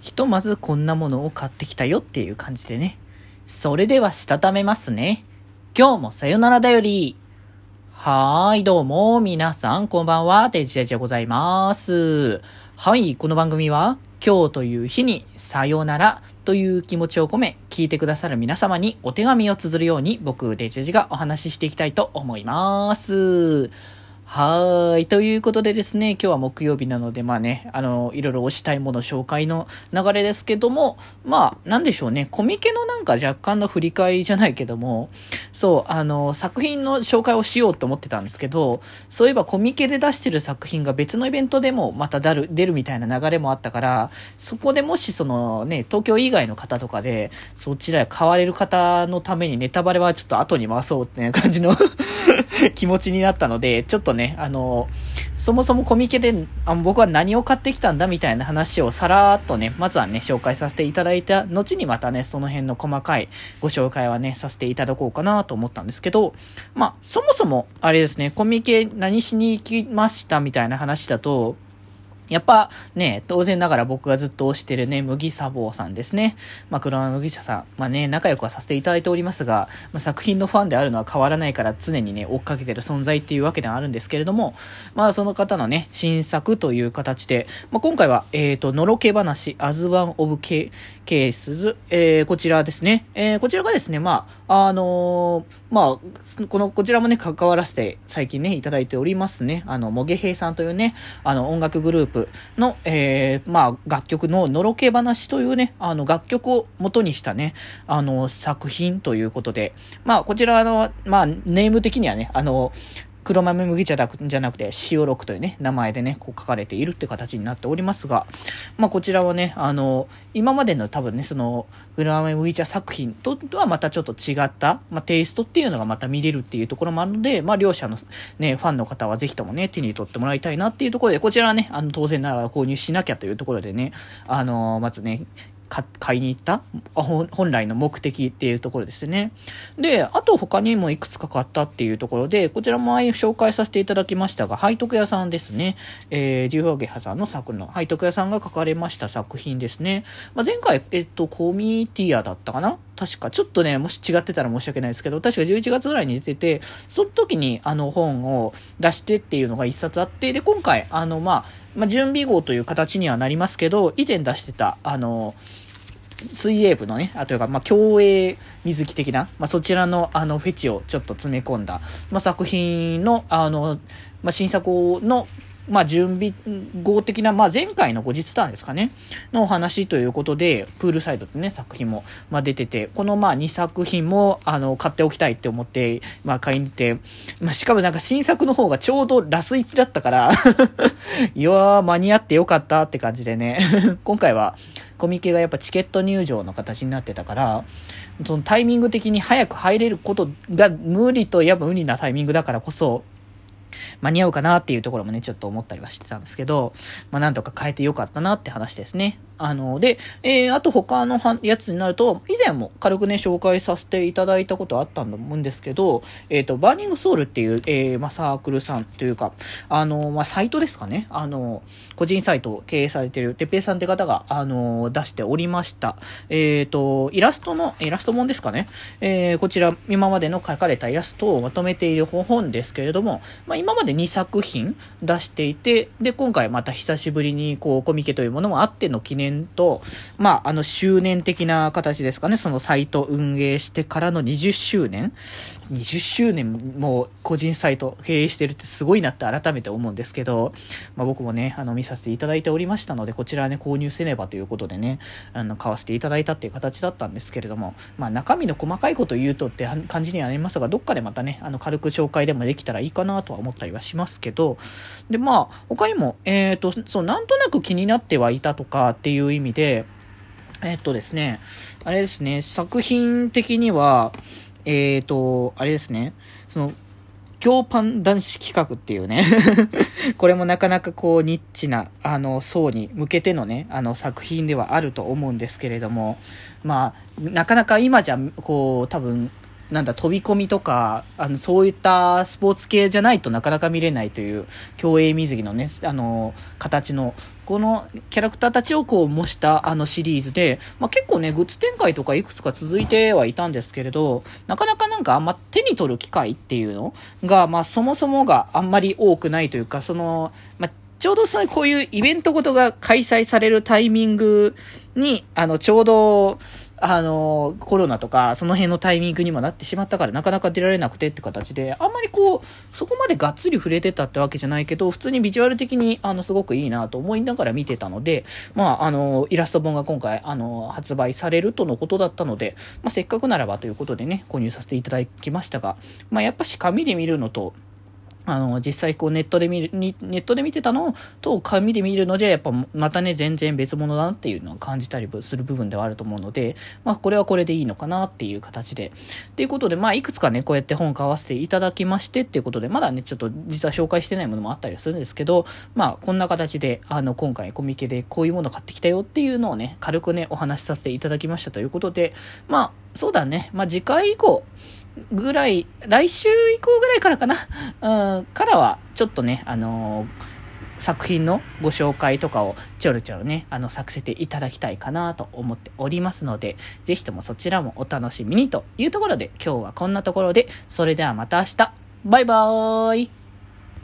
ひとまずこんなものを買ってきたよっていう感じでね。それではしたためますね。今日もさよならだより。はーい、どうも、皆さん、こんばんは、デジデジでございます。はい、この番組は、今日という日に、さよならという気持ちを込め、聞いてくださる皆様にお手紙を綴るように、僕、デジデジがお話ししていきたいと思います。はい。ということでですね、今日は木曜日なので、まあね、あの、いろいろ推したいもの紹介の流れですけども、まあ、なんでしょうね、コミケのなんか若干の振り返りじゃないけども、そう、あの、作品の紹介をしようと思ってたんですけど、そういえばコミケで出してる作品が別のイベントでもまた出る、出るみたいな流れもあったから、そこでもしそのね、東京以外の方とかで、そちらへ買われる方のためにネタバレはちょっと後に回そうっていう感じの 気持ちになったので、ちょっとね、あの、そもそもコミケであ僕は何を買ってきたんだみたいな話をさらーっとね、まずはね、紹介させていただいた後にまたね、その辺の細かいご紹介はね、させていただこうかなとと思ったんですけど、まあ、そもそも、あれですね、コミケ何しに行きましたみたいな話だと、やっぱね、当然ながら僕がずっと推してるね、麦砂防さんですね。まあ、黒麦茶さん。まあね、仲良くはさせていただいておりますが、まあ、作品のファンであるのは変わらないから常にね、追っかけてる存在っていうわけではあるんですけれども、まあその方のね、新作という形で、まあ今回は、えっ、ー、と、のろけ話、アズワンオブケケースズ、えー、こちらですね。えー、こちらがですね、まあ、あのー、まあ、この、こちらもね、関わらせて最近ね、いただいておりますね。あの、もげへいさんというね、あの、音楽グループプの、えー、まあ、楽曲ののろけ話というね、あの、楽曲を元にしたね、あの、作品ということで、まあ、こちらの、まあ、ネーム的にはね、あの、黒豆麦茶だじゃなくて、塩六というね、名前でね、こう書かれているって形になっておりますが、まあこちらはね、あの、今までの多分ね、その、黒豆麦茶作品とはまたちょっと違った、まあテイストっていうのがまた見れるっていうところもあるので、まあ両者のね、ファンの方はぜひともね、手に取ってもらいたいなっていうところで、こちらはね、あの、当然ながら購入しなきゃというところでね、あの、まずね、買いに行った？本来の目的っていうところですね。で、あと他にもいくつか買ったっていうところで、こちらも紹介させていただきましたが、背徳屋さんですね。えー、ジューゲハさんの作の背徳屋さんが書かれました作品ですね。まあ、前回、えっと、コミティアだったかな？確か、ちょっとね、もし違ってたら申し訳ないですけど、確か11月ぐらいに出てて、その時にあの本を出してっていうのが一冊あって、で、今回、あの、まあ、まあ、準備号という形にはなりますけど、以前出してた、あの、水泳部のね、あというか、まあ、競泳水着的な、まあ、そちらの、あの、フェチをちょっと詰め込んだ、まあ、作品の、あの、まあ、新作のまあ、準備号的な、まあ、前回の後日談ですかね、のお話ということで、プールサイドってね、作品も、まあ、出てて、この、まあ、2作品も、あの、買っておきたいって思って、まあ、買いに行って、まあ、しかもなんか新作の方がちょうどラス1だったから いやー、間に合ってよかったって感じでね。今回は、コミケがやっぱチケット入場の形になってたから、そのタイミング的に早く入れることが無理とやっぱ無理なタイミングだからこそ、間に合うかなっていうところもね、ちょっと思ったりはしてたんですけど、まあなんとか変えてよかったなって話ですね。あの、で、えー、あと他のやつになると、以前も軽くね、紹介させていただいたことあったと思うんですけど、えっ、ー、と、バーニングソウルっていう、えー、まあ、サークルさんというか、あの、まあ、サイトですかね。あの、個人サイトを経営されてる、てっぺいさんって方が、あの、出しておりました。えっ、ー、と、イラストの、イラスト本ですかね。えー、こちら、今までの書かれたイラストをまとめている本ですけれども、まあ、今今まで2作品出していて、で、今回また久しぶりに、こう、コミケというものもあっての記念と、まあ、あの、周年的な形ですかね、そのサイト運営してからの20周年 ?20 周年も個人サイト経営してるってすごいなって改めて思うんですけど、まあ、僕もね、あの、見させていただいておりましたので、こちらね、購入せねばということでね、あの、買わせていただいたっていう形だったんですけれども、まあ、中身の細かいこと言うとって感じにはなりますが、どっかでまたね、あの、軽く紹介でもできたらいいかなとは思思ったりはしますけど、で、まあ、他にも、えっ、ー、と、そう、なんとなく気になってはいたとかっていう意味で、えっとですね、あれですね、作品的には、えっ、ー、と、あれですね、その、強パン男子企画っていうね これもなかなかこうニッチなあの層に向けてのねあの作品ではあると思うんですけれどもまあなかなか今じゃこう多分なんだ、飛び込みとか、あの、そういったスポーツ系じゃないとなかなか見れないという、競泳水着のね、あの、形の、このキャラクターたちをこう模したあのシリーズで、まあ、結構ね、グッズ展開とかいくつか続いてはいたんですけれど、なかなかなんかあんま手に取る機会っていうのが、まあ、そもそもがあんまり多くないというか、その、まあ、ちょうどさ、こういうイベントごとが開催されるタイミングに、あの、ちょうど、あの、コロナとか、その辺のタイミングにもなってしまったから、なかなか出られなくてって形で、あんまりこう、そこまでがっつり触れてたってわけじゃないけど、普通にビジュアル的に、あの、すごくいいなと思いながら見てたので、まあ、あの、イラスト本が今回、あの、発売されるとのことだったので、まあ、せっかくならばということでね、購入させていただきましたが、まあ、やっぱし紙で見るのと、あの、実際こうネットで見る、ネットで見てたのと紙で見るのじゃ、やっぱまたね、全然別物だなっていうのを感じたりする部分ではあると思うので、まあこれはこれでいいのかなっていう形で。っていうことで、まあいくつかね、こうやって本買わせていただきましてっていうことで、まだね、ちょっと実は紹介してないものもあったりするんですけど、まあこんな形で、あの、今回コミケでこういうもの買ってきたよっていうのをね、軽くね、お話しさせていただきましたということで、まあ、そうだね、まあ次回以降、ぐらい、来週以降ぐらいからかな、うん、からは、ちょっとね、あのー、作品のご紹介とかをちょろちょろね、あの、させていただきたいかなと思っておりますので、ぜひともそちらもお楽しみにというところで、今日はこんなところで、それではまた明日、バイバーイ。